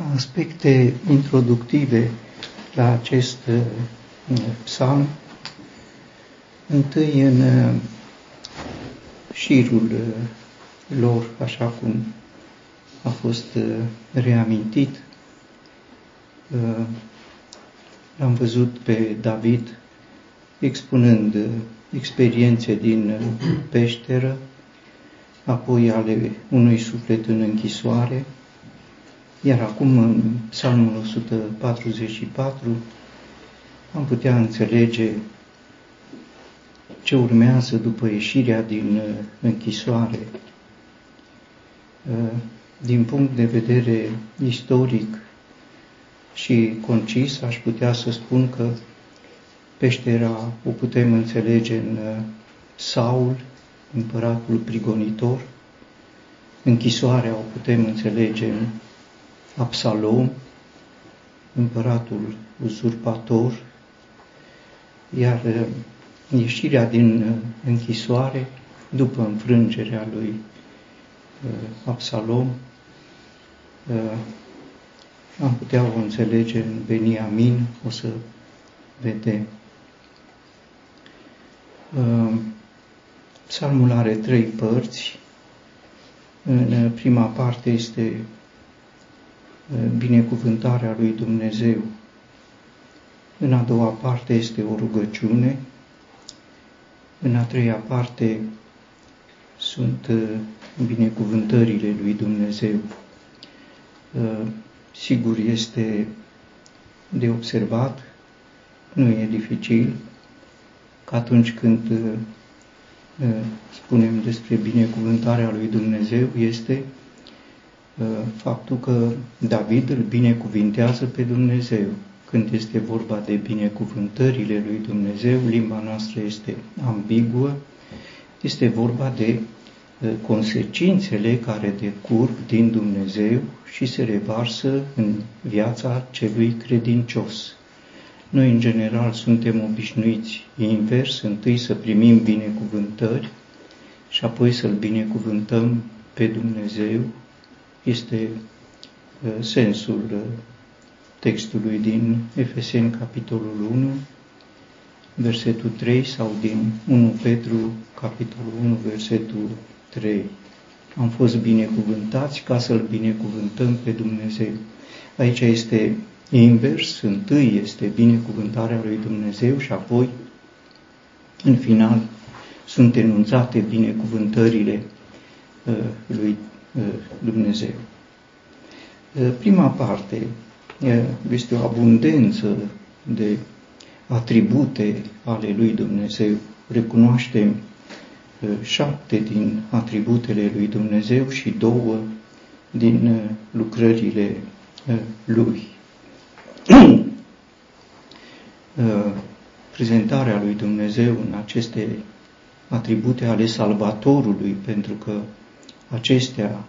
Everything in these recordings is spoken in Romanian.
ca aspecte introductive la acest uh, psalm, întâi în uh, șirul uh, lor, așa cum a fost reamintit, l-am văzut pe David expunând experiențe din peșteră, apoi ale unui suflet în închisoare, iar acum, în Psalmul 144, am putea înțelege ce urmează după ieșirea din uh, închisoare. Uh, din punct de vedere istoric și concis, aș putea să spun că peștera o putem înțelege în uh, Saul, împăratul prigonitor, închisoarea o putem înțelege în Absalom, împăratul uzurpator, iar uh, ieșirea din uh, închisoare după înfrângerea lui uh, Absalom, am putea o înțelege în Beniamin, o să vedem. Psalmul are trei părți. În prima parte este binecuvântarea lui Dumnezeu. În a doua parte este o rugăciune. În a treia parte sunt uh, binecuvântările lui Dumnezeu. Uh, sigur, este de observat, nu e dificil, că atunci când uh, spunem despre binecuvântarea lui Dumnezeu, este Uh, faptul că David îl binecuvintează pe Dumnezeu. Când este vorba de binecuvântările lui Dumnezeu, limba noastră este ambiguă, este vorba de uh, consecințele care decurg din Dumnezeu și se revarsă în viața celui credincios. Noi, în general, suntem obișnuiți invers, întâi să primim binecuvântări și apoi să-L binecuvântăm pe Dumnezeu este uh, sensul uh, textului din Efeseni, capitolul 1, versetul 3 sau din 1 Petru, capitolul 1, versetul 3. Am fost binecuvântați ca să-L binecuvântăm pe Dumnezeu. Aici este invers, întâi este binecuvântarea lui Dumnezeu și apoi, în final, sunt enunțate binecuvântările uh, lui Uh, Dumnezeu. Uh, prima parte uh, este o abundență de atribute ale lui Dumnezeu. Recunoaștem șapte din atributele lui Dumnezeu și două din lucrările lui. Prezentarea lui Dumnezeu în aceste atribute ale Salvatorului, pentru că acestea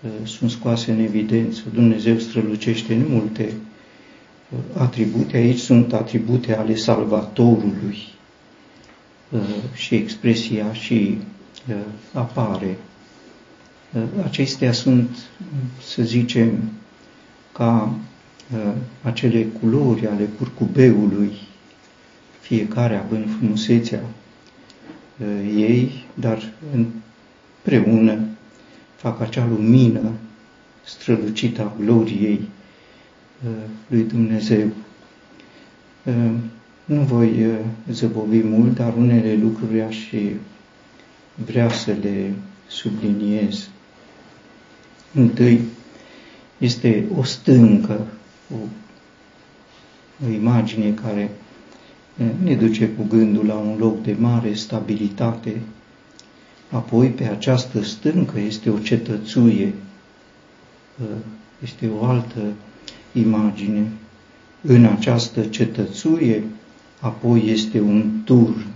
uh, sunt scoase în evidență. Dumnezeu strălucește în multe uh, atribute. Aici sunt atribute ale Salvatorului uh, și expresia și apare. Acestea sunt, să zicem, ca acele culori ale curcubeului, fiecare având frumusețea ei, dar împreună fac acea lumină strălucită a gloriei uh, lui Dumnezeu. Uh, nu voi uh, zăbovi mult, dar unele lucruri aș vrea să le subliniez. Întâi este o stâncă, o, o imagine care ne duce cu gândul la un loc de mare stabilitate, Apoi, pe această stâncă este o cetățuie, este o altă imagine. În această cetățuie, apoi este un turn,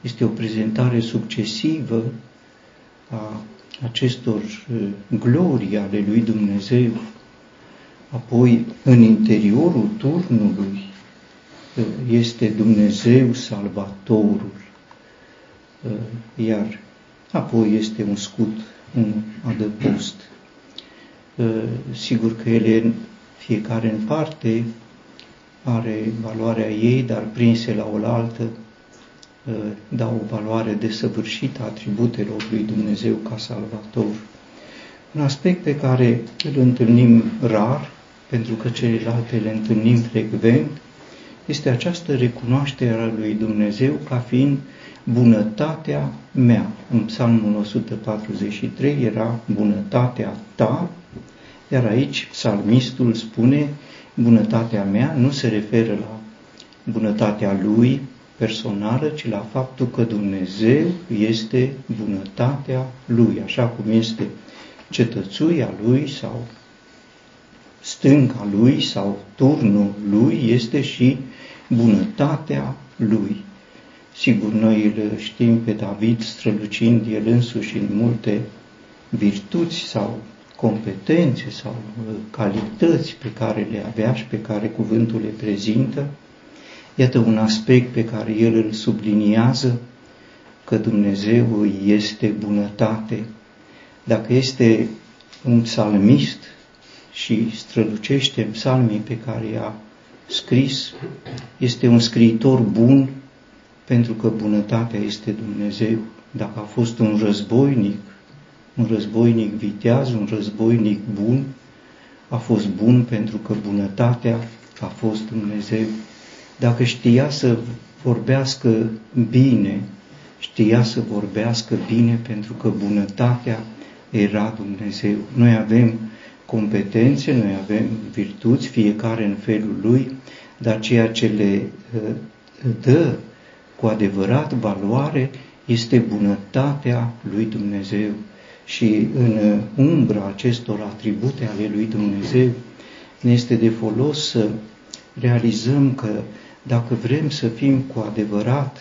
este o prezentare succesivă a acestor glorii ale lui Dumnezeu. Apoi, în interiorul turnului, este Dumnezeu Salvatorul. Iar apoi este un scut, un adăpost. sigur că ele fiecare în parte are valoarea ei, dar prinse la oaltă dau o valoare desăvârșită a atributelor lui Dumnezeu ca salvator. Un aspect pe care îl întâlnim rar, pentru că celelalte le întâlnim frecvent, este această recunoaștere a lui Dumnezeu ca fiind bunătatea mea. În Psalmul 143 era bunătatea ta, iar aici psalmistul spune bunătatea mea nu se referă la bunătatea lui personală, ci la faptul că Dumnezeu este bunătatea lui, așa cum este cetățuia lui sau stânca lui sau turnul lui, este și bunătatea lui. Sigur, noi îl știm pe David strălucind el însuși în multe virtuți sau competențe sau uh, calități pe care le avea și pe care cuvântul le prezintă. Iată un aspect pe care el îl subliniază, că Dumnezeu este bunătate. Dacă este un psalmist și strălucește psalmii pe care i-a scris, este un scriitor bun pentru că bunătatea este Dumnezeu. Dacă a fost un războinic, un războinic viteaz, un războinic bun, a fost bun pentru că bunătatea a fost Dumnezeu. Dacă știa să vorbească bine, știa să vorbească bine pentru că bunătatea era Dumnezeu. Noi avem competențe, noi avem virtuți, fiecare în felul lui, dar ceea ce le uh, dă cu adevărat valoare este bunătatea lui Dumnezeu. Și în umbra acestor atribute ale lui Dumnezeu ne este de folos să realizăm că dacă vrem să fim cu adevărat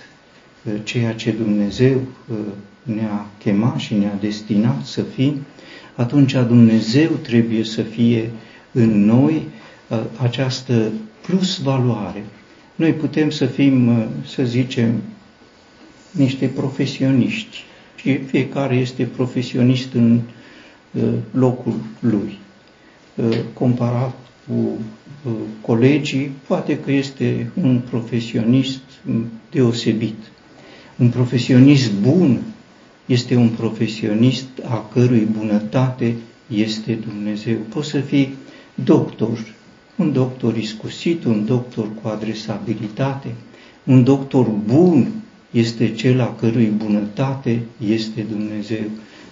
uh, ceea ce Dumnezeu uh, ne-a chemat și ne-a destinat să fim, atunci Dumnezeu trebuie să fie în noi uh, această plus valoare. Noi putem să fim, să zicem, niște profesioniști și fiecare este profesionist în locul lui. Comparat cu colegii, poate că este un profesionist deosebit. Un profesionist bun este un profesionist a cărui bunătate este Dumnezeu. Poți să fii doctor, un doctor iscusit, un doctor cu adresabilitate, un doctor bun este cel a cărui bunătate este Dumnezeu.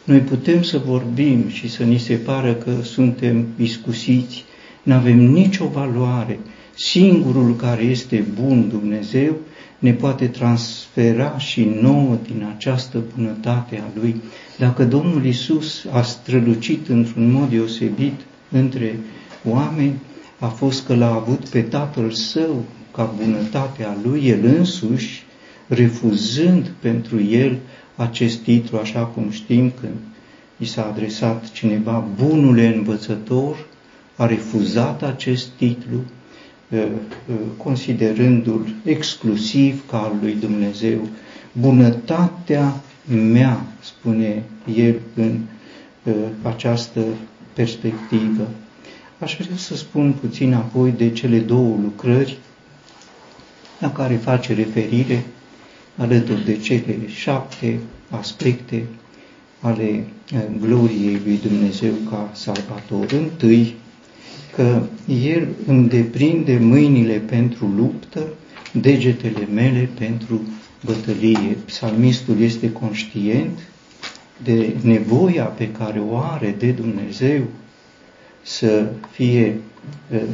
Noi putem să vorbim și să ni se pară că suntem iscusiți, nu avem nicio valoare. Singurul care este bun Dumnezeu ne poate transfera și nouă din această bunătate a Lui. Dacă Domnul Isus a strălucit într-un mod deosebit între oameni, a fost că l-a avut pe Tatăl Său ca bunătatea Lui, El însuși, refuzând pentru El acest titlu, așa cum știm când i s-a adresat cineva, bunule învățător, a refuzat acest titlu, uh, uh, considerându-l exclusiv ca al lui Dumnezeu. Bunătatea mea, spune el în uh, această perspectivă. Aș vrea să spun puțin apoi de cele două lucrări la care face referire alături de cele șapte aspecte ale gloriei lui Dumnezeu ca Salvator. Întâi, că El îmi deprinde mâinile pentru luptă, degetele mele pentru bătălie. Psalmistul este conștient de nevoia pe care o are de Dumnezeu să fie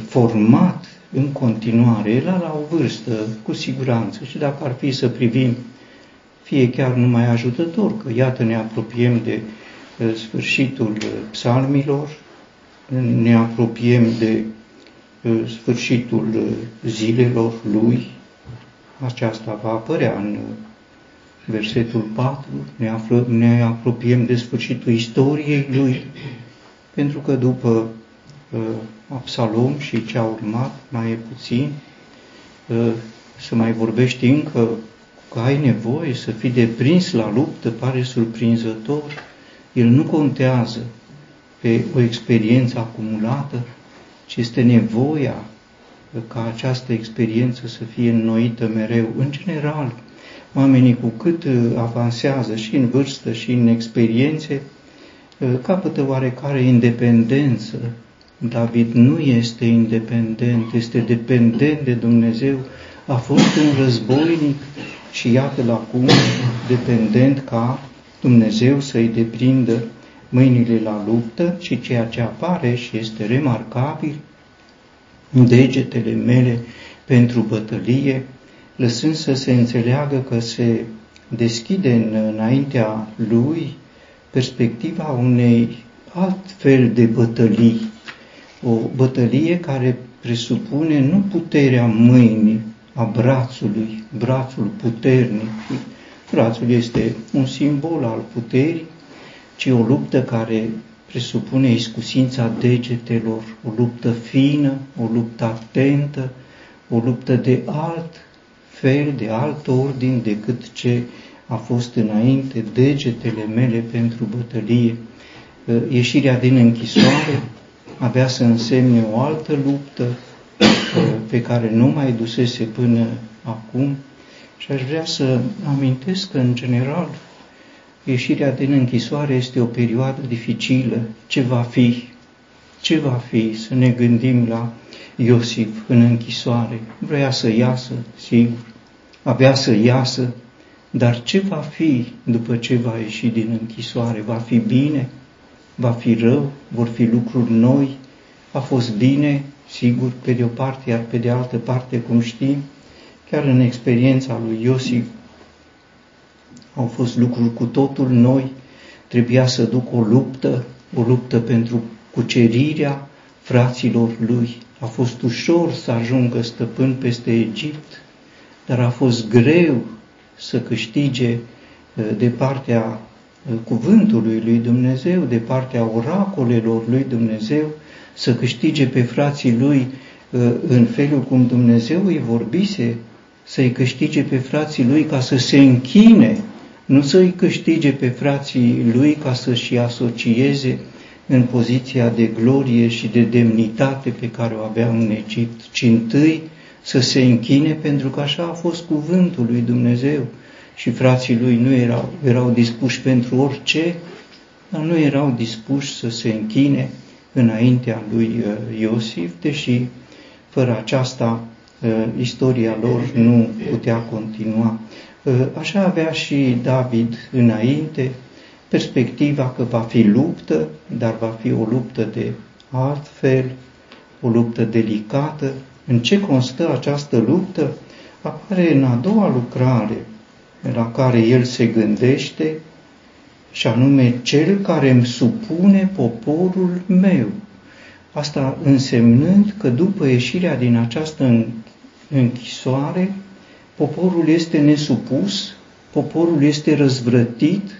format în continuare. El la o vârstă, cu siguranță, și dacă ar fi să privim, fie chiar numai ajutător, că iată ne apropiem de sfârșitul psalmilor, ne apropiem de uh, sfârșitul uh, zilelor lui, aceasta va apărea în uh, versetul 4, ne, află, ne apropiem de sfârșitul istoriei lui, pentru că după uh, Absalom și ce a urmat, mai e puțin, uh, să mai vorbești încă că ai nevoie să fii deprins la luptă, pare surprinzător, el nu contează pe o experiență acumulată, ci este nevoia ca această experiență să fie înnoită mereu. În general, oamenii cu cât uh, avansează și în vârstă și în experiențe, uh, capătă oarecare independență. David nu este independent, este dependent de Dumnezeu, a fost un războinic și iată-l acum dependent ca Dumnezeu să-i deprindă mâinile la luptă și ceea ce apare și este remarcabil, degetele mele pentru bătălie, lăsând să se înțeleagă că se deschide în, înaintea lui perspectiva unei alt fel de bătălii, o bătălie care presupune nu puterea mâinii, a brațului, brațul puternic. Brațul este un simbol al puterii, ci o luptă care presupune iscusința degetelor, o luptă fină, o luptă atentă, o luptă de alt fel, de alt ordin decât ce a fost înainte, degetele mele pentru bătălie. Ieșirea din închisoare avea să însemne o altă luptă pe care nu mai dusese până acum și aș vrea să amintesc că, în general, ieșirea din închisoare este o perioadă dificilă. Ce va fi? Ce va fi? Să ne gândim la Iosif în închisoare. Vrea să iasă, sigur. Avea să iasă, dar ce va fi după ce va ieși din închisoare? Va fi bine? Va fi rău? Vor fi lucruri noi? A fost bine? Sigur, pe de o parte, iar pe de altă parte, cum știm, chiar în experiența lui Iosif, au fost lucruri cu totul noi, trebuia să duc o luptă, o luptă pentru cucerirea fraților lui. A fost ușor să ajungă stăpân peste Egipt, dar a fost greu să câștige uh, de partea uh, cuvântului lui Dumnezeu, de partea oracolelor lui Dumnezeu, să câștige pe frații lui uh, în felul cum Dumnezeu îi vorbise, să-i câștige pe frații lui ca să se închine nu să-i câștige pe frații lui ca să-și asocieze în poziția de glorie și de demnitate pe care o avea în Egipt, ci întâi să se închine pentru că așa a fost cuvântul lui Dumnezeu și frații lui nu erau, erau dispuși pentru orice, dar nu erau dispuși să se închine înaintea lui uh, Iosif, deși fără aceasta uh, istoria lor nu putea continua. Ă, așa avea și David înainte, perspectiva că va fi luptă, dar va fi o luptă de alt fel, o luptă delicată. În ce constă această luptă? Apare în a doua lucrare la care el se gândește, și anume cel care îmi supune poporul meu. Asta însemnând că după ieșirea din această închisoare, poporul este nesupus, poporul este răzvrătit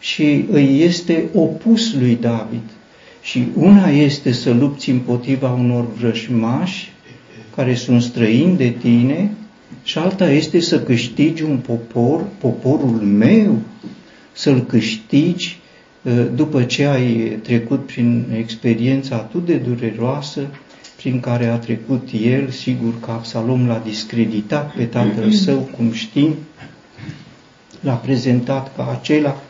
și îi este opus lui David. Și una este să lupți împotriva unor vrășmași care sunt străini de tine și alta este să câștigi un popor, poporul meu, să-l câștigi uh, după ce ai trecut prin experiența atât de dureroasă prin care a trecut el, sigur că Absalom l-a discreditat pe tatăl său, cum știm, l-a prezentat ca acela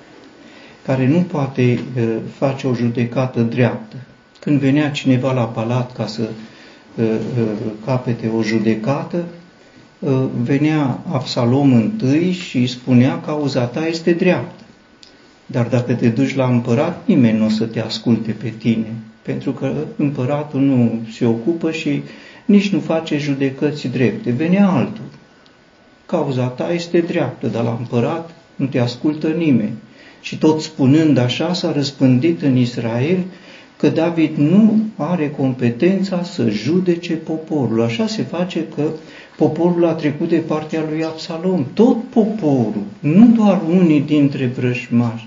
care nu poate uh, face o judecată dreaptă. Când venea cineva la palat ca să uh, uh, capete o judecată, venea Absalom întâi și îi spunea că cauza ta este dreaptă. Dar dacă te duci la împărat, nimeni nu o să te asculte pe tine pentru că împăratul nu se ocupă și nici nu face judecăți drepte. Venea altul. Cauza ta este dreaptă, dar la împărat nu te ascultă nimeni. Și tot spunând așa s-a răspândit în Israel că David nu are competența să judece poporul. Așa se face că poporul a trecut de partea lui Absalom. Tot poporul, nu doar unii dintre vrășmași,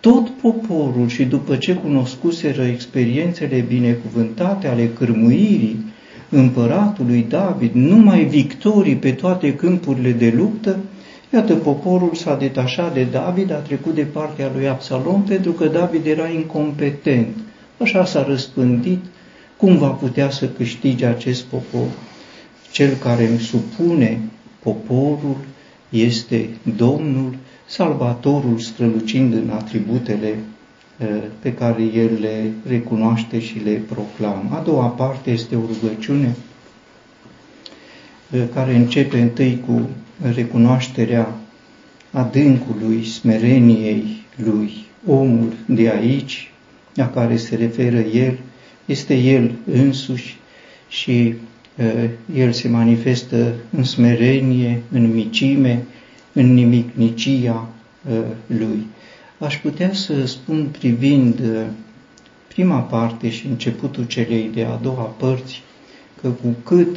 tot poporul și după ce cunoscuseră experiențele binecuvântate ale cârmuirii împăratului David, numai victorii pe toate câmpurile de luptă, iată poporul s-a detașat de David, a trecut de partea lui Absalom pentru că David era incompetent. Așa s-a răspândit. Cum va putea să câștige acest popor? Cel care îmi supune poporul este Domnul, Salvatorul strălucind în atributele eh, pe care el le recunoaște și le proclamă. A doua parte este o rugăciune eh, care începe întâi cu recunoașterea adâncului, smereniei lui. Omul de aici, la care se referă el, este el însuși și uh, el se manifestă în smerenie, în micime, în nimicnicia uh, lui. Aș putea să spun privind uh, prima parte și începutul celei de a doua părți, că cu cât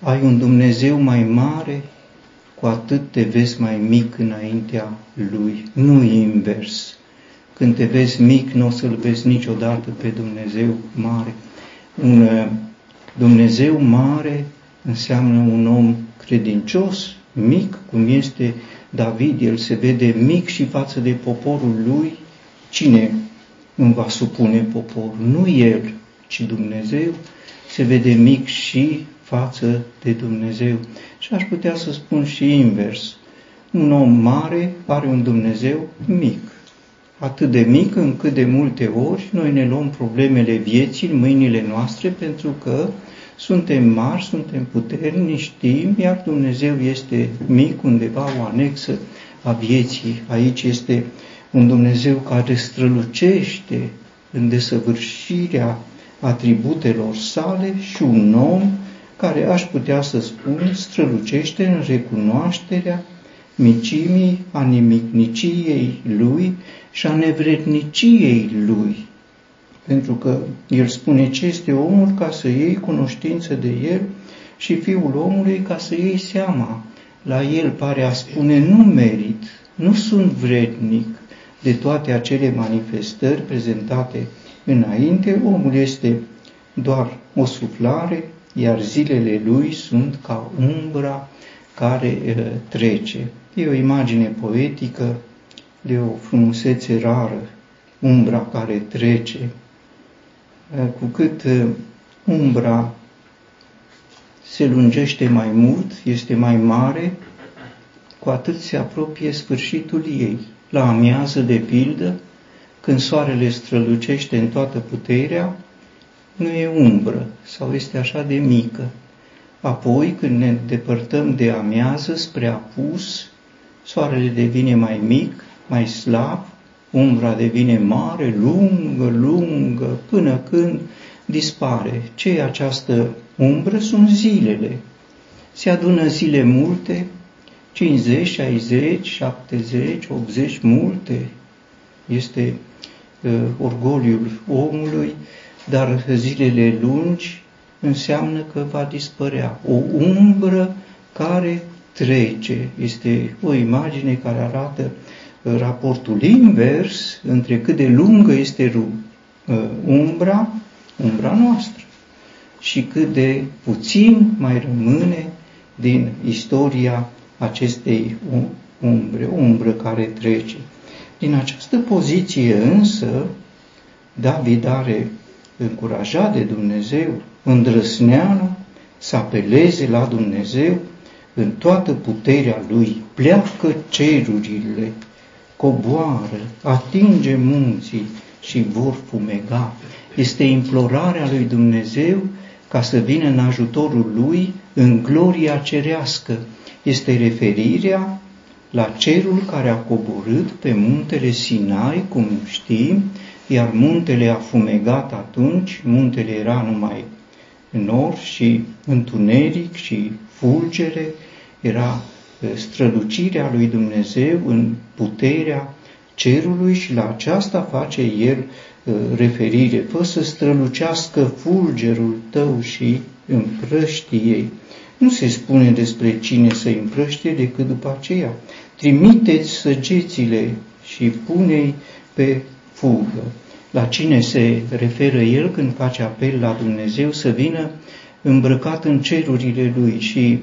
ai un Dumnezeu mai mare, cu atât te vezi mai mic înaintea Lui, nu invers. Când te vezi mic, nu o să-L vezi niciodată pe Dumnezeu mare. Un uh, Dumnezeu mare înseamnă un om credincios, mic, cum este David, el se vede mic și față de poporul lui, cine îmi va supune poporul? Nu el, ci Dumnezeu, se vede mic și față de Dumnezeu. Și aș putea să spun și invers. Un om mare are un Dumnezeu mic. Atât de mic încât de multe ori noi ne luăm problemele vieții în mâinile noastre pentru că suntem mari, suntem puternici, știm, iar Dumnezeu este mic, undeva o anexă a vieții. Aici este un Dumnezeu care strălucește în desăvârșirea atributelor sale și un om care aș putea să spun strălucește în recunoașterea micimii, a nimicniciei lui și a nevredniciei lui. Pentru că el spune ce este omul ca să iei cunoștință de el și fiul omului ca să iei seama. La el pare a spune nu merit, nu sunt vrednic de toate acele manifestări prezentate înainte, omul este doar o suflare, iar zilele lui sunt ca umbra care uh, trece. E o imagine poetică de o frumusețe rară, umbra care trece. Uh, cu cât uh, umbra se lungește mai mult, este mai mare, cu atât se apropie sfârșitul ei. La amiază, de pildă, când soarele strălucește în toată puterea, nu e umbră sau este așa de mică. Apoi, când ne depărtăm de amiază spre apus, soarele devine mai mic, mai slab, umbra devine mare, lungă, lungă, până când dispare. Ce e această umbră? Sunt zilele. Se adună zile multe, 50, 60, 70, 80, multe. Este uh, orgoliul omului dar zilele lungi înseamnă că va dispărea. O umbră care trece. Este o imagine care arată uh, raportul invers între cât de lungă este uh, umbra, umbra noastră, și cât de puțin mai rămâne din istoria acestei umbre, umbră care trece. Din această poziție însă, David are încurajat de Dumnezeu, îndrăsneală să apeleze la Dumnezeu în toată puterea Lui, pleacă cerurile, coboară, atinge munții și vor fumega. Este implorarea lui Dumnezeu ca să vină în ajutorul Lui în gloria cerească. Este referirea la cerul care a coborât pe muntele Sinai, cum știm, iar muntele a fumegat atunci, muntele era numai nor și întuneric și fulgere, era strălucirea lui Dumnezeu în puterea cerului și la aceasta face el referire. Fă să strălucească fulgerul tău și împrăștiei. Nu se spune despre cine să împrăștie decât după aceea. Trimiteți săgețile și pune-i pe fugă. La cine se referă el când face apel la Dumnezeu să vină îmbrăcat în cerurile lui și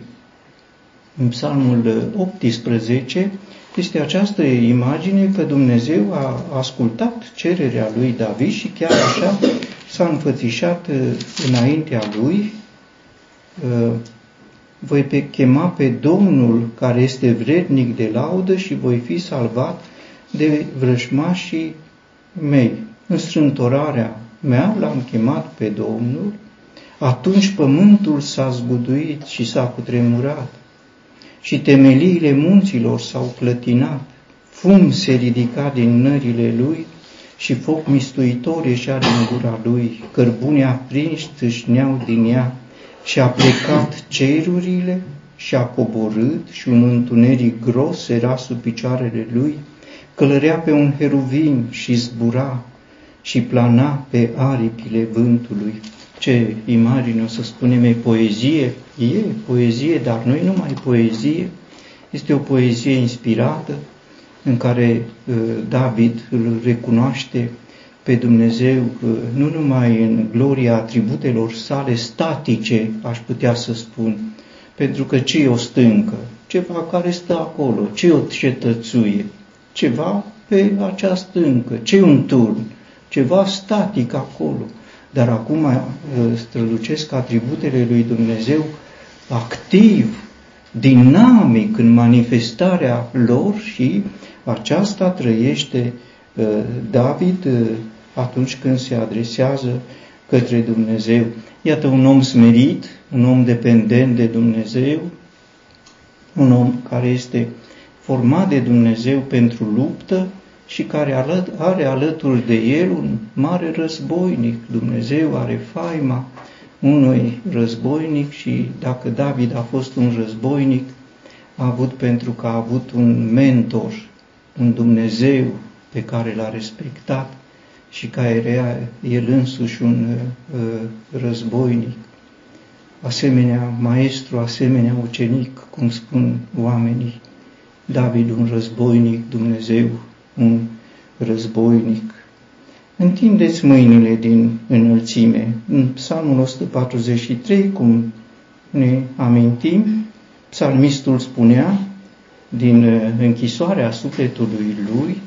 în psalmul 18 este această imagine că Dumnezeu a ascultat cererea lui David și chiar așa s-a înfățișat înaintea lui, voi pe chema pe Domnul care este vrednic de laudă și voi fi salvat de vrăjmașii mei. În strântorarea mea l-am chemat pe Domnul, atunci pământul s-a zguduit și s-a cutremurat și temeliile munților s-au clătinat, fum se ridica din nările lui și foc mistuitor ieșea din gura lui, cărbune aprinși tâșneau din ea și a plecat cerurile și a coborât și un întuneric gros era sub picioarele lui, călărea pe un heruvim și zbura și plana pe aripile vântului. Ce imagine o să spunem, e poezie? E poezie, dar nu e numai poezie, este o poezie inspirată în care uh, David îl recunoaște pe Dumnezeu uh, nu numai în gloria atributelor sale statice, aș putea să spun, pentru că ce e o stâncă? Ceva care stă acolo. Ce e o cetățuie? Ceva pe acea stâncă. Ce e un turn? Ceva static acolo. Dar acum uh, strălucesc atributele lui Dumnezeu activ, dinamic în manifestarea lor și aceasta trăiește uh, David atunci când se adresează către Dumnezeu. Iată un om smerit, un om dependent de Dumnezeu, un om care este format de Dumnezeu pentru luptă și care are alături de el un mare războinic. Dumnezeu are faima unui războinic și dacă David a fost un războinic, a avut pentru că a avut un mentor, un Dumnezeu pe care l-a respectat și care era el însuși un uh, războinic, asemenea maestru, asemenea ucenic, cum spun oamenii, David un războinic, Dumnezeu un războinic. Întindeți mâinile din înălțime. În Psalmul 143, cum ne amintim, psalmistul spunea, din uh, închisoarea sufletului lui,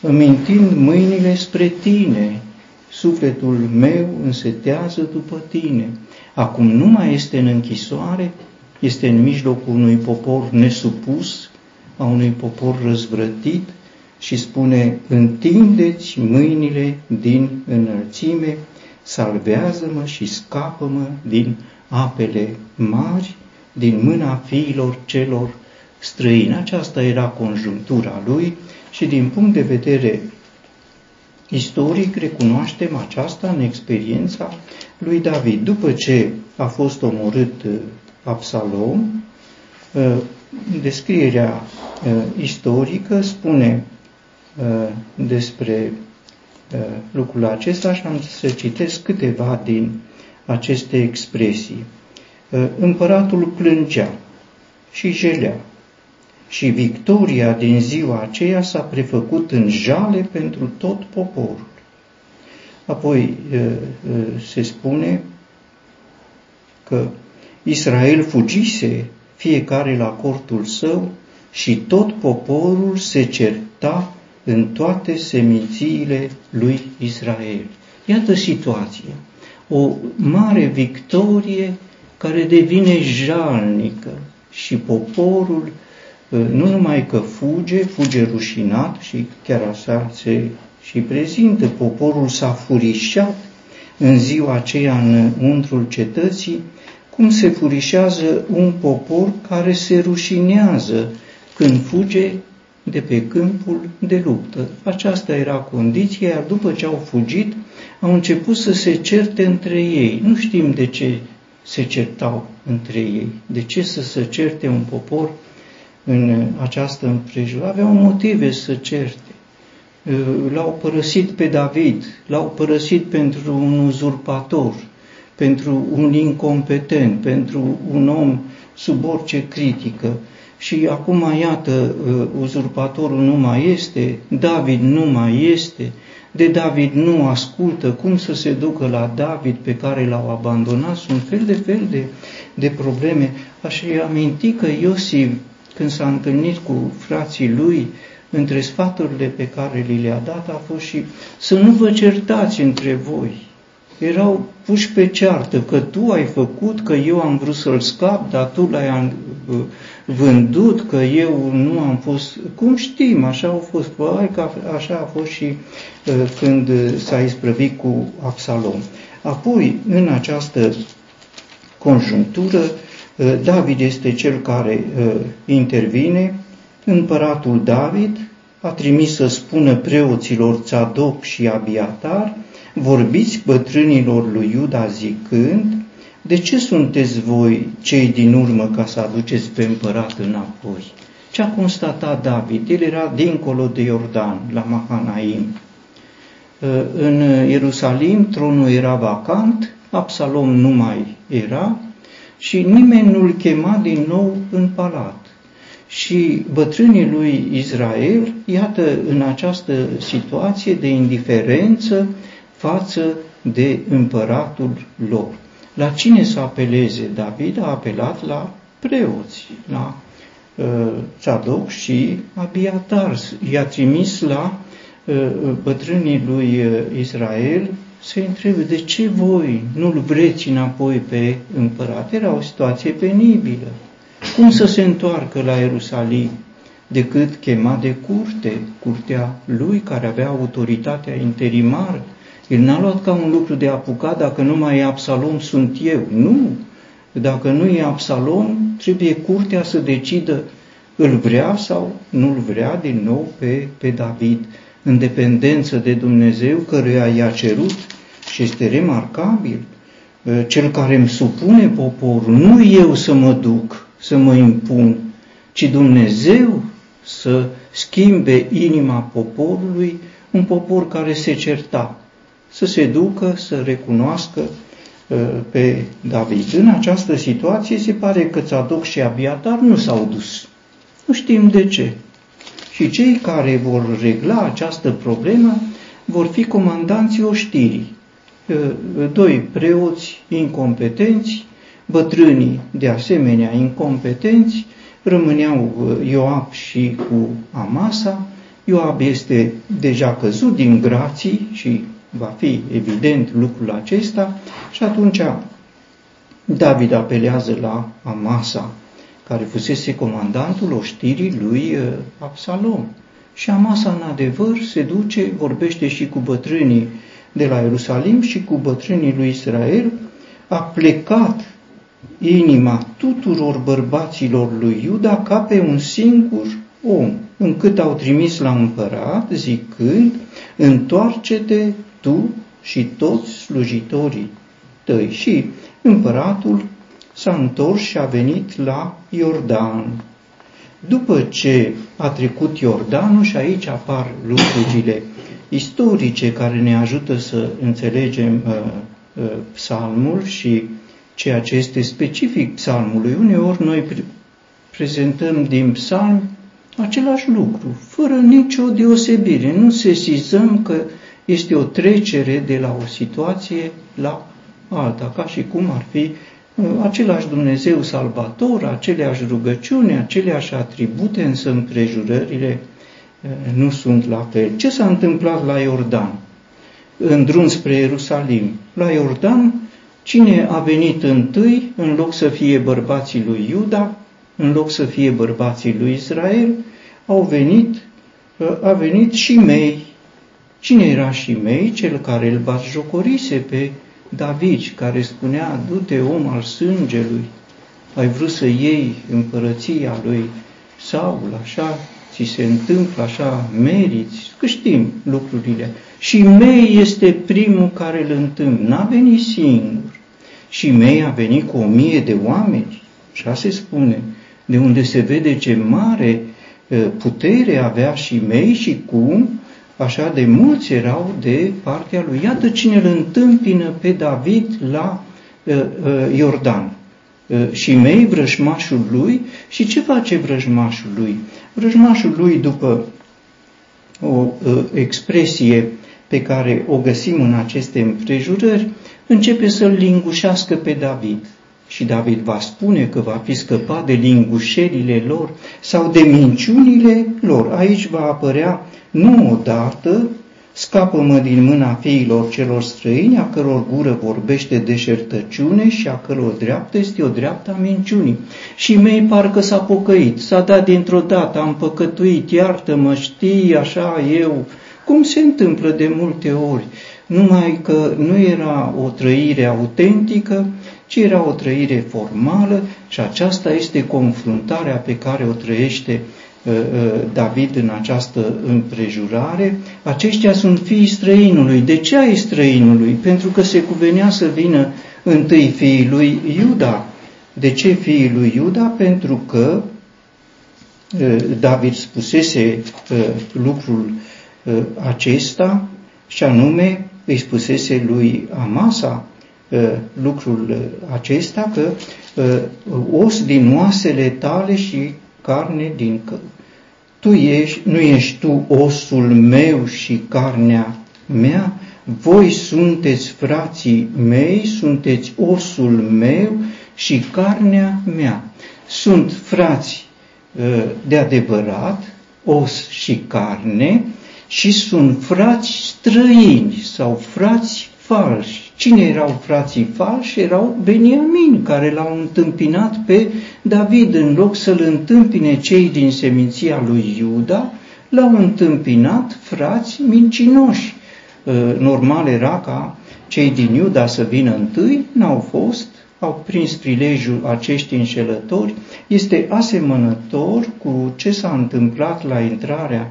îmi întind mâinile spre tine, sufletul meu însetează după tine. Acum nu mai este în închisoare, este în mijlocul unui popor nesupus, a unui popor răzvrătit și spune, întindeți mâinile din înălțime, salvează-mă și scapă-mă din apele mari, din mâna fiilor celor străini. Aceasta era conjunctura lui și din punct de vedere istoric recunoaștem aceasta în experiența lui David. După ce a fost omorât uh, Absalom, uh, descrierea uh, istorică spune despre lucrul acesta și am să citesc câteva din aceste expresii. Împăratul plângea și jelea și victoria din ziua aceea s-a prefăcut în jale pentru tot poporul. Apoi se spune că Israel fugise fiecare la cortul său și tot poporul se certa în toate semințiile lui Israel. Iată situația. O mare victorie care devine jalnică și poporul nu numai că fuge, fuge rușinat și chiar așa se și prezintă, poporul s-a furișat în ziua aceea în untrul cetății, cum se furișează un popor care se rușinează când fuge de pe câmpul de luptă. Aceasta era condiția, iar după ce au fugit, au început să se certe între ei. Nu știm de ce se certau între ei, de ce să se certe un popor în această împrejurare, aveau motive să certe. L-au părăsit pe David, l-au părăsit pentru un uzurpator, pentru un incompetent, pentru un om sub orice critică. Și acum, iată, uzurpatorul nu mai este, David nu mai este, de David nu ascultă, cum să se ducă la David pe care l-au abandonat, sunt fel de fel de, de probleme. Aș aminti că Iosif când s-a întâlnit cu frații lui, între sfaturile pe care li le-a dat a fost și să nu vă certați între voi, erau puși pe ceartă, că tu ai făcut, că eu am vrut să-l scap, dar tu l-ai uh, vândut, că eu nu am fost... Cum știm, așa au fost, probabil că așa a fost și uh, când s-a isprăvit cu Absalom. Apoi, în această conjunctură, uh, David este cel care intervine, împăratul David a trimis să spună preoților Tzadok și Abiatar, vorbiți bătrânilor lui Iuda zicând, de ce sunteți voi cei din urmă ca să aduceți pe împărat înapoi? Ce a constatat David? El era dincolo de Iordan, la Mahanaim. Ă, în Ierusalim tronul era vacant, Absalom nu mai era și nimeni nu-l chema din nou în palat. Și bătrânii lui Israel, iată, în această situație de indiferență, față de împăratul lor. La cine să apeleze? David a apelat la preoți, la uh, Tzadok și Abiatar. I-a trimis la uh, bătrânii lui uh, Israel să întrebe de ce voi nu-l vreți înapoi pe împărat. Era o situație penibilă. Cum să se întoarcă la Ierusalim decât chema de curte, curtea lui care avea autoritatea interimară, el n-a luat ca un lucru de apucat, dacă nu mai e Absalom, sunt eu. Nu! Dacă nu e Absalom, trebuie curtea să decidă îl vrea sau nu-l vrea din nou pe, pe David, în dependență de Dumnezeu, căruia i-a cerut și este remarcabil. Cel care îmi supune poporul, nu eu să mă duc, să mă impun, ci Dumnezeu să schimbe inima poporului, un popor care se certa, să se ducă, să recunoască uh, pe David. În această situație se pare că Tzadok și Abiatar nu s-au dus. Nu știm de ce. Și cei care vor regla această problemă vor fi comandanții oștirii. Uh, doi preoți incompetenți, bătrânii de asemenea incompetenți, rămâneau uh, Ioab și cu Amasa. Ioab este deja căzut din grații și va fi evident lucrul acesta și atunci David apelează la Amasa, care fusese comandantul oștirii lui uh, Absalom. Și Amasa, în adevăr, se duce, vorbește și cu bătrânii de la Ierusalim și cu bătrânii lui Israel, a plecat inima tuturor bărbaților lui Iuda ca pe un singur om, încât au trimis la împărat, zicând, întoarce-te tu și toți slujitorii tăi. Și împăratul s-a întors și a venit la Iordan. După ce a trecut Iordanul și aici apar lucrurile istorice care ne ajută să înțelegem uh, uh, psalmul și ceea ce este specific psalmului. Uneori noi prezentăm din psalm același lucru, fără nicio deosebire. Nu sesizăm că este o trecere de la o situație la alta, ca și cum ar fi uh, același Dumnezeu salvator, aceleași rugăciuni, aceleași atribute, însă împrejurările uh, nu sunt la fel. Ce s-a întâmplat la Iordan? În drum spre Ierusalim. La Iordan, cine a venit întâi, în loc să fie bărbații lui Iuda, în loc să fie bărbații lui Israel, au venit, uh, a venit și mei, Cine era și mei? Cel care îl batjocorise pe David, care spunea, du-te om al sângelui, ai vrut să iei împărăția lui Saul, așa ți se întâmplă, așa meriți, că știm lucrurile. Și mei este primul care îl întâmplă, n-a venit singur. Și mei a venit cu o mie de oameni, așa se spune, de unde se vede ce mare uh, putere avea și mei și cum așa de mulți erau de partea lui. Iată cine îl întâmpină pe David la uh, uh, Iordan. Uh, și mei, vrăjmașul lui, și ce face vrăjmașul lui? Vrăjmașul lui, după o uh, expresie pe care o găsim în aceste împrejurări, începe să-l lingușească pe David. Și David va spune că va fi scăpat de lingușerile lor sau de minciunile lor. Aici va apărea nu odată, Scapă-mă din mâna fiilor celor străini, a căror gură vorbește deșertăciune și a căror dreaptă este o dreaptă a minciunii. Și mei parcă s-a pocăit, s-a dat dintr-o dată, am păcătuit, iartă-mă, știi, așa eu, cum se întâmplă de multe ori, numai că nu era o trăire autentică, ci era o trăire formală și aceasta este confruntarea pe care o trăiește uh, uh, David în această împrejurare. Aceștia sunt fiii străinului. De ce ai străinului? Pentru că se cuvenea să vină întâi fiii lui Iuda. De ce fiii lui Iuda? Pentru că uh, David spusese lucrul acesta și anume îi spusese lui Amasa lucrul acesta că os din oasele tale și carne din că tu ești, nu ești tu osul meu și carnea mea, voi sunteți frații mei, sunteți osul meu și carnea mea. Sunt frați de adevărat, os și carne, și sunt frați străini sau frați falși. Cine erau frații falși? Erau Beniamin, care l-au întâmpinat pe David. În loc să-l întâmpine cei din seminția lui Iuda, l-au întâmpinat frați mincinoși. Ă, normal era ca cei din Iuda să vină întâi, n-au fost, au prins prilejul acești înșelători. Este asemănător cu ce s-a întâmplat la intrarea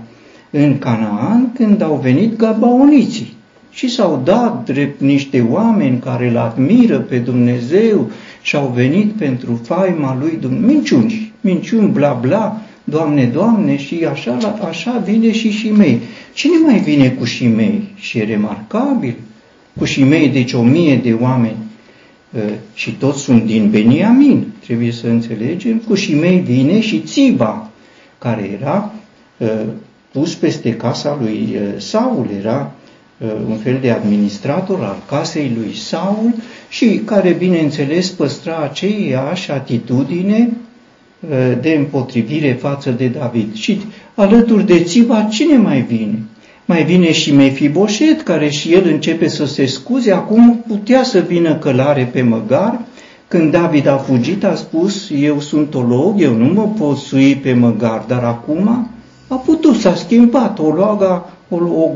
în Canaan când au venit gabaoniții și s-au dat drept niște oameni care îl admiră pe Dumnezeu și au venit pentru faima lui Dumnezeu. Minciuni, minciuni, bla bla, Doamne, Doamne, și așa, așa vine și și mei. Cine mai vine cu și mei? Și e remarcabil. Cu și mei, deci o mie de oameni ă, și toți sunt din Beniamin, trebuie să înțelegem. Cu și mei vine și Țiba, care era ă, pus peste casa lui ă, Saul, era Uh, un fel de administrator al casei lui Saul și care, bineînțeles, păstra aceeași atitudine uh, de împotrivire față de David. Și alături de Țiba, cine mai vine? Mai vine și Mefiboset, care și el începe să se scuze. Acum putea să vină călare pe măgar. Când David a fugit, a spus, eu sunt olog, eu nu mă pot sui pe măgar, dar acum a putut, s-a schimbat. Ologa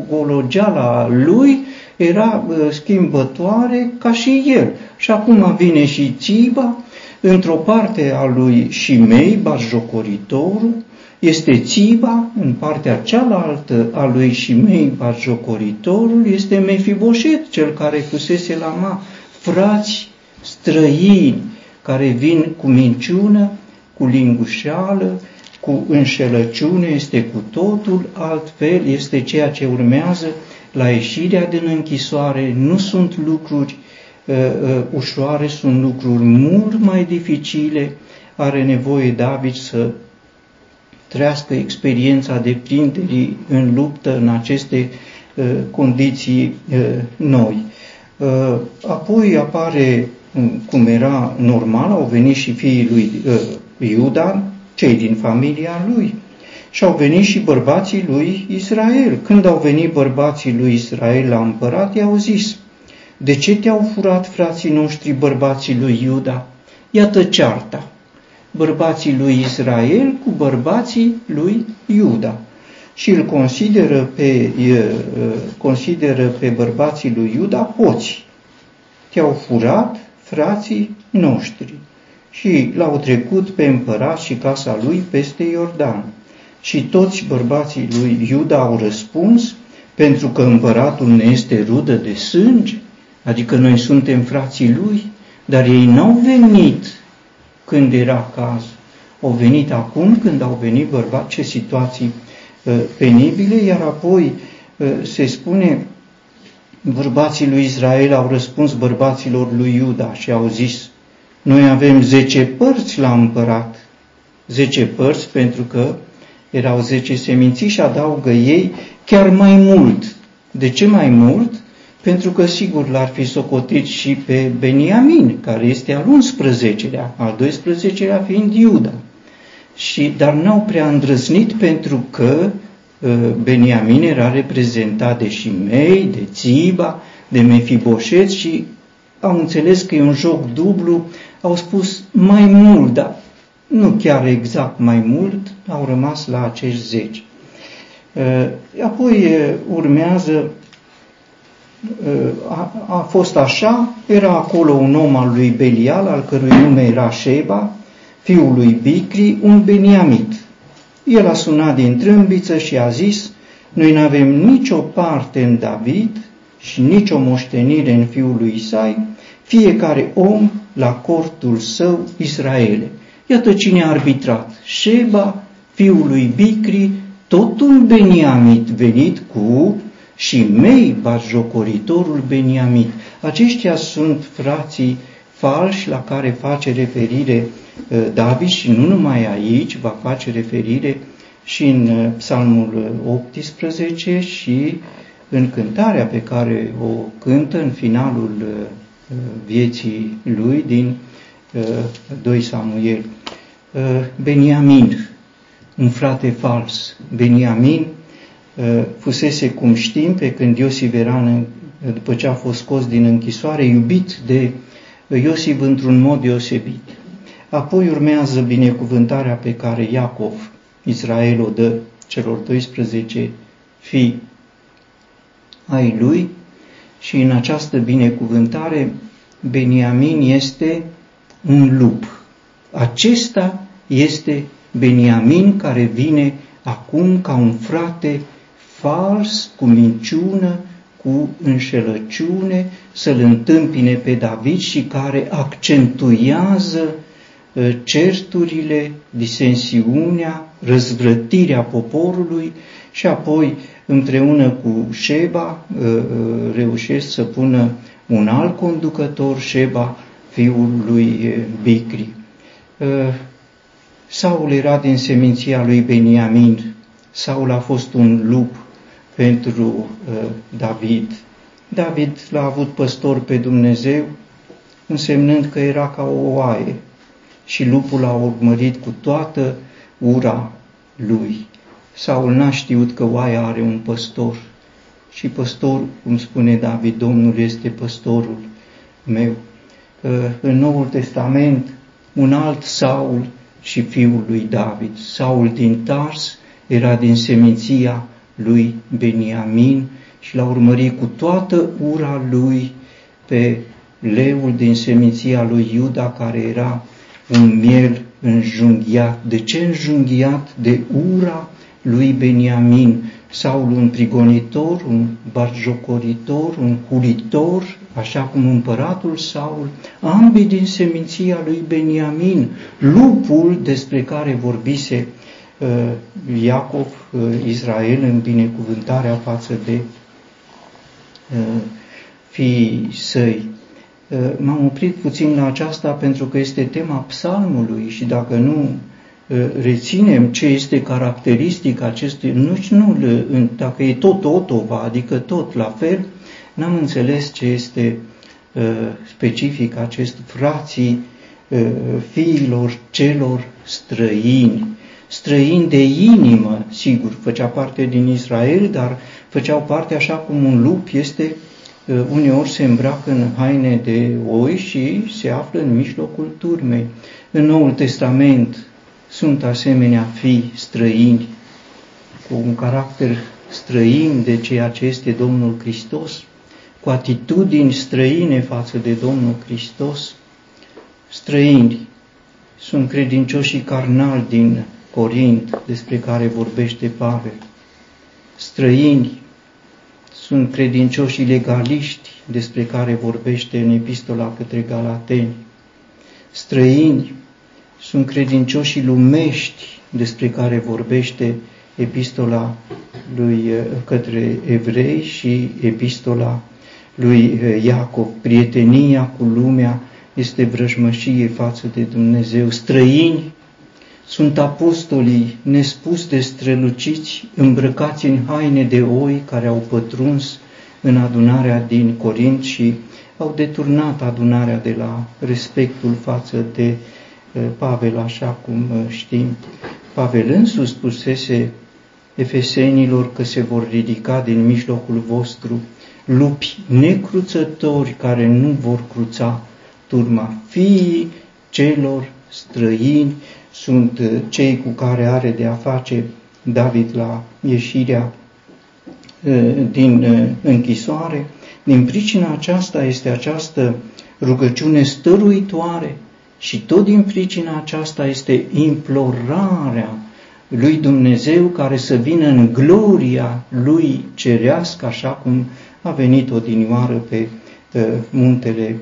ologeala lui era uh, schimbătoare ca și el. Și acum vine și Țiba, într-o parte a lui Șimei, barjocoritorul, este Țiba, în partea cealaltă a lui Șimei, barjocoritorul, este Mefiboset, cel care fusese la ma, frați străini, care vin cu minciună, cu lingușeală, cu înșelăciune, este cu totul altfel, este ceea ce urmează la ieșirea din închisoare. Nu sunt lucruri uh, uh, ușoare, sunt lucruri mult mai dificile. Are nevoie David să trăiască experiența de prinderii în luptă în aceste uh, condiții uh, noi. Uh, apoi apare, cum era normal, au venit și fiii lui uh, Iuda, cei din familia lui. Și au venit și bărbații lui Israel. Când au venit bărbații lui Israel la împărat, i-au zis, de ce te-au furat frații noștri bărbații lui Iuda? Iată cearta. Bărbații lui Israel cu bărbații lui Iuda. Și îl consideră pe, consideră pe bărbații lui Iuda poți. Te-au furat frații noștri și l-au trecut pe împărat și casa lui peste Iordan. Și toți bărbații lui Iuda au răspuns, pentru că împăratul ne este rudă de sânge, adică noi suntem frații lui, dar ei n-au venit când era caz. Au venit acum când au venit bărbați, ce situații uh, penibile, iar apoi uh, se spune, bărbații lui Israel au răspuns bărbaților lui Iuda și au zis, noi avem zece părți la împărat, zece părți pentru că erau zece seminții și adaugă ei chiar mai mult. De ce mai mult? Pentru că sigur l-ar fi socotit și pe Beniamin, care este al 11-lea, al 12-lea fiind Iuda. Și, dar n-au prea îndrăznit pentru că Beniamin era reprezentat de Shimei, de Țiba, de Mefiboșet și au înțeles că e un joc dublu, au spus mai mult, dar nu chiar exact mai mult, au rămas la acești zeci. Apoi urmează, a, a fost așa, era acolo un om al lui Belial, al cărui nume era Sheba, fiul lui Bicri, un beniamit. El a sunat din trâmbiță și a zis, noi nu avem nicio parte în David și nicio moștenire în fiul lui Isai, fiecare om la cortul său Israele. Iată cine a arbitrat. Sheba, fiul lui Bicri, tot un beniamit venit cu și mei batjocoritorul beniamit. Aceștia sunt frații falși la care face referire uh, David și nu numai aici, va face referire și în uh, Psalmul 18 și în cântarea pe care o cântă în finalul uh, vieții lui din 2 Samuel. Beniamin, un frate fals. Beniamin fusese, cum știm, pe când Iosif era, după ce a fost scos din închisoare, iubit de Iosif într-un mod deosebit. Apoi urmează binecuvântarea pe care Iacov, Israel, o dă celor 12 fii ai lui și în această binecuvântare Beniamin este un lup. Acesta este Beniamin care vine acum ca un frate fals, cu minciună, cu înșelăciune, să-l întâmpine pe David și care accentuează ă, certurile, disensiunea, răzvrătirea poporului și apoi împreună cu Sheba ă, ă, reușesc să pună un alt conducător, Sheba, fiul lui Bicri. Saul era din seminția lui Beniamin. Saul a fost un lup pentru uh, David. David l-a avut păstor pe Dumnezeu, însemnând că era ca o oaie și lupul a urmărit cu toată ura lui. Saul n-a știut că oaia are un păstor și păstor, cum spune David, Domnul este păstorul meu. Uh, în Noul Testament, un alt Saul și fiul lui David, Saul din Tars, era din seminția lui Beniamin și l-a urmărit cu toată ura lui pe leul din seminția lui Iuda, care era un miel înjunghiat. De ce înjunghiat? De ura lui Beniamin. Saul un prigonitor, un barjocoritor, un hulitor, așa cum împăratul Saul, ambii din seminția lui Beniamin, lupul despre care vorbise Uh, Iacov, uh, Israel, în binecuvântarea față de uh, fiii săi. M-am oprit puțin la aceasta pentru că este tema psalmului și dacă nu reținem ce este caracteristic acestui, nu, nu dacă e tot Otova, adică tot la fel, n-am înțeles ce este specific acest frații fiilor celor străini străini de inimă, sigur, făcea parte din Israel, dar făceau parte așa cum un lup este, uh, uneori se îmbracă în haine de oi și se află în mijlocul turmei. În Noul Testament sunt asemenea fii străini, cu un caracter străin de ceea ce este Domnul Hristos, cu atitudini străine față de Domnul Hristos, străini, sunt credincioșii carnali din Corint, despre care vorbește Pavel. Străini sunt credincioși legaliști, despre care vorbește în epistola către Galateni. Străini sunt credincioși lumești, despre care vorbește epistola lui către evrei și epistola lui Iacov. Prietenia cu lumea este vrăjmășie față de Dumnezeu. Străini sunt apostolii nespus de străluciți, îmbrăcați în haine de oi care au pătruns în adunarea din Corint și au deturnat adunarea de la respectul față de eh, Pavel, așa cum eh, știm. Pavel însuși spusese Efesenilor că se vor ridica din mijlocul vostru lupi necruțători care nu vor cruța turma. Fiii celor străini sunt uh, cei cu care are de a face David la ieșirea uh, din uh, închisoare. Din pricina aceasta este această rugăciune stăruitoare și tot din pricina aceasta este implorarea lui Dumnezeu care să vină în gloria lui cerească, așa cum a venit odinioară pe uh, muntele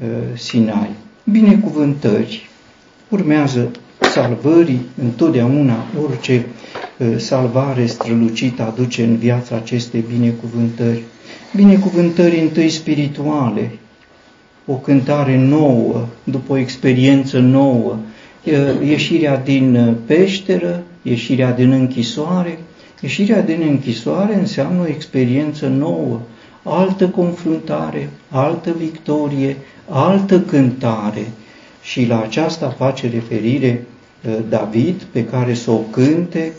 uh, Sinai. Binecuvântări. Urmează salvării, întotdeauna orice uh, salvare strălucită aduce în viața aceste binecuvântări. Binecuvântări întâi spirituale, o cântare nouă, după o experiență nouă, ieșirea din peșteră, ieșirea din închisoare. Ieșirea din închisoare înseamnă o experiență nouă, altă confruntare, altă victorie, altă cântare. Și la aceasta face referire David, pe care să o cânte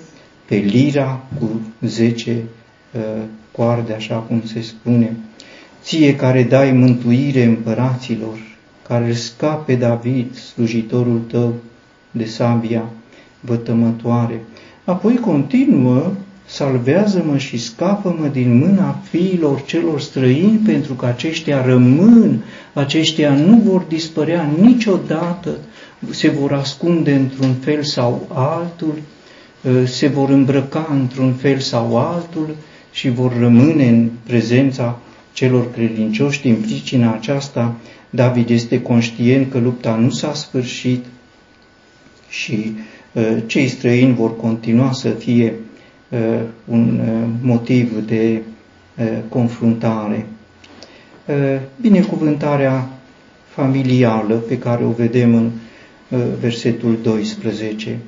pe lira cu zece coarde, așa cum se spune ție care dai mântuire împăraților, care scape David, slujitorul tău, de sabia vătămătoare. Apoi continuă, salvează-mă și scapă-mă din mâna fiilor celor străini, pentru că aceștia rămân, aceștia nu vor dispărea niciodată, se vor ascunde într-un fel sau altul, se vor îmbrăca într-un fel sau altul și vor rămâne în prezența celor credincioși. Din pricina aceasta, David este conștient că lupta nu s-a sfârșit și uh, cei străini vor continua să fie uh, un uh, motiv de uh, confruntare. Uh, binecuvântarea familială pe care o vedem în uh, versetul 12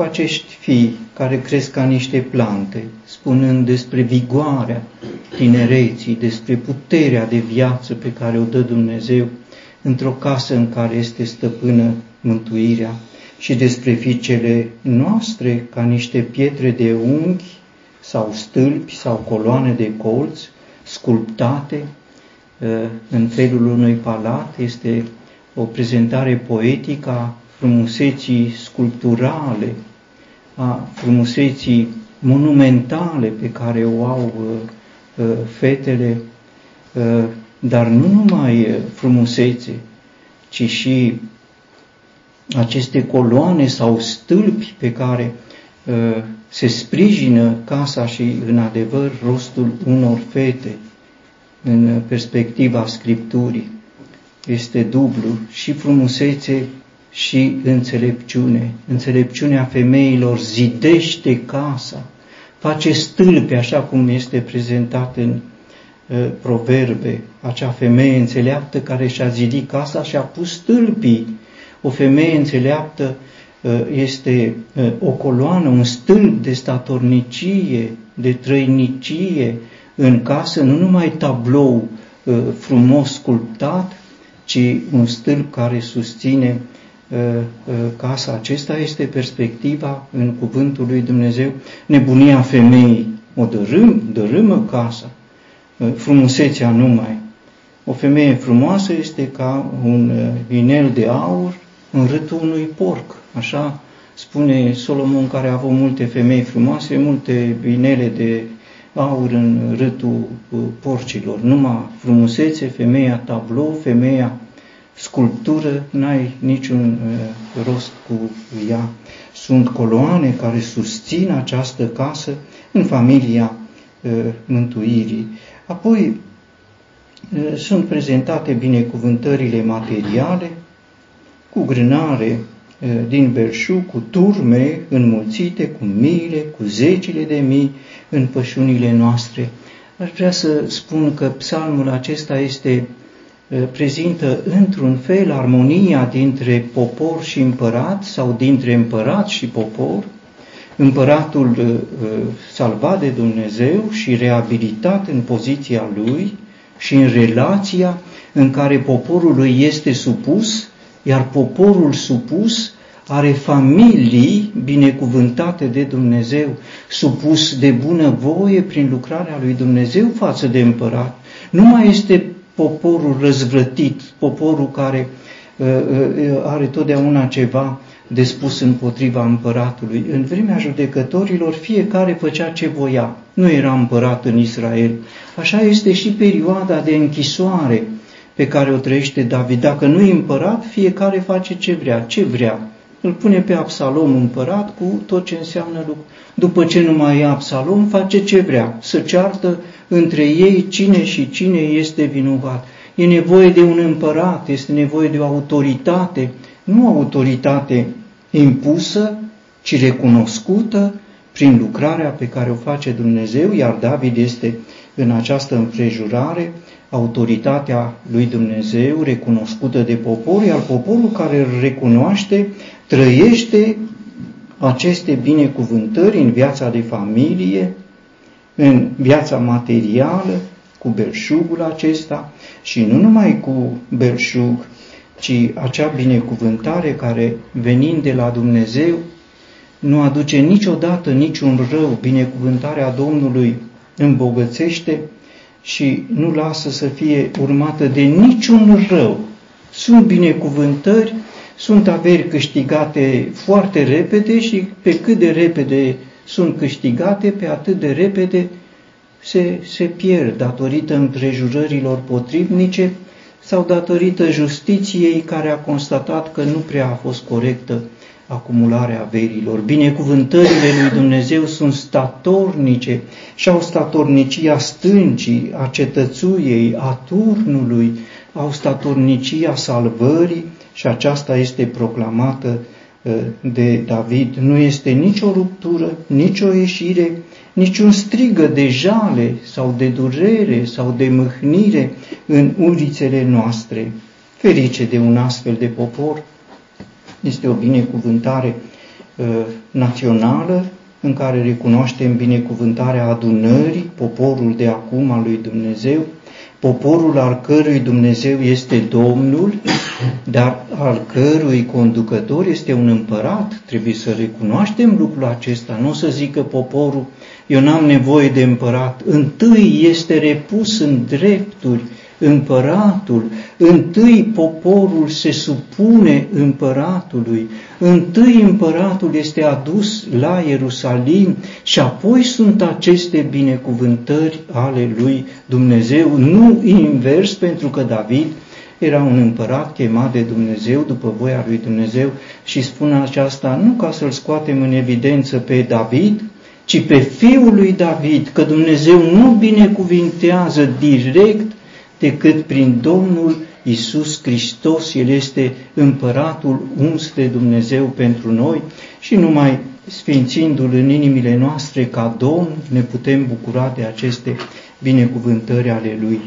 cu acești fii care cresc ca niște plante, spunând despre vigoarea tinereții, despre puterea de viață pe care o dă Dumnezeu într-o casă în care este stăpână mântuirea și despre fiicele noastre ca niște pietre de unghi sau stâlpi sau coloane de colț sculptate uh, în felul unui palat. Este o prezentare poetică a frumuseții sculpturale, a frumuseții monumentale pe care o au uh, uh, fetele, uh, dar nu numai uh, frumusețe, ci și aceste coloane sau stâlpi pe care uh, se sprijină casa și, în adevăr, rostul unor fete în perspectiva Scripturii. Este dublu și frumusețe și înțelepciune. Înțelepciunea femeilor zidește casa, face stâlpe, așa cum este prezentat în uh, proverbe, acea femeie înțeleaptă care și-a zidit casa și a pus stâlpii. O femeie înțeleaptă uh, este uh, o coloană, un stâlp de statornicie, de trăinicie în casă, nu numai tablou uh, frumos sculptat, ci un stâlp care susține Uh, uh, casa. Acesta este perspectiva în cuvântul lui Dumnezeu. Nebunia femeii o dărâm, dărâmă casa, uh, frumusețea numai. O femeie frumoasă este ca un inel de aur în râtul unui porc. Așa spune Solomon, care a avut multe femei frumoase, multe inele de aur în râtul porcilor. Numai frumusețe, femeia tablou, femeia sculptură, n-ai niciun uh, rost cu ea. Sunt coloane care susțin această casă în familia uh, mântuirii. Apoi uh, sunt prezentate binecuvântările materiale, cu grânare uh, din belșug, cu turme înmulțite, cu miile, cu zecile de mii în pășunile noastre. Aș vrea să spun că psalmul acesta este prezintă într-un fel armonia dintre popor și împărat sau dintre împărat și popor, împăratul uh, salvat de Dumnezeu și reabilitat în poziția lui și în relația în care poporul lui este supus, iar poporul supus are familii binecuvântate de Dumnezeu, supus de bună voie prin lucrarea lui Dumnezeu față de împărat. Nu mai este poporul răzvrătit, poporul care uh, uh, are totdeauna ceva de spus împotriva împăratului. În vremea judecătorilor fiecare făcea ce voia. Nu era împărat în Israel. Așa este și perioada de închisoare pe care o trăiește David. Dacă nu e împărat, fiecare face ce vrea. Ce vrea? Îl pune pe Absalom împărat cu tot ce înseamnă lucru. După ce nu mai e Absalom, face ce vrea. Să ceartă între ei cine și cine este vinovat. E nevoie de un împărat, este nevoie de o autoritate, nu autoritate impusă, ci recunoscută prin lucrarea pe care o face Dumnezeu, iar David este în această împrejurare autoritatea lui Dumnezeu recunoscută de popor, iar poporul care îl recunoaște trăiește aceste binecuvântări în viața de familie, în viața materială, cu belșugul acesta și nu numai cu belșug, ci acea binecuvântare care, venind de la Dumnezeu, nu aduce niciodată niciun rău. Binecuvântarea Domnului îmbogățește și nu lasă să fie urmată de niciun rău. Sunt binecuvântări, sunt averi câștigate foarte repede și pe cât de repede sunt câștigate, pe atât de repede se, se pierd datorită împrejurărilor potrivnice sau datorită justiției care a constatat că nu prea a fost corectă acumularea averilor. Binecuvântările lui Dumnezeu sunt statornice și au statornicia stâncii, a cetățuiei, a turnului, au statornicia salvării și aceasta este proclamată uh, de David. Nu este nicio ruptură, nicio ieșire, niciun strigă de jale sau de durere sau de mâhnire în ulițele noastre. Ferice de un astfel de popor, este o binecuvântare uh, națională în care recunoaștem binecuvântarea adunării, poporul de acum al lui Dumnezeu, poporul al cărui Dumnezeu este Domnul, dar al cărui conducător este un împărat. Trebuie să recunoaștem lucrul acesta, nu să zică poporul, eu n-am nevoie de împărat. Întâi este repus în drepturi, împăratul, întâi poporul se supune împăratului, întâi împăratul este adus la Ierusalim și apoi sunt aceste binecuvântări ale lui Dumnezeu, nu invers, pentru că David era un împărat chemat de Dumnezeu după voia lui Dumnezeu și spun aceasta nu ca să-l scoatem în evidență pe David, ci pe fiul lui David, că Dumnezeu nu binecuvintează direct decât prin Domnul Isus Hristos. El este împăratul uns de Dumnezeu pentru noi și numai sfințindu-L în inimile noastre ca Domn ne putem bucura de aceste binecuvântări ale Lui.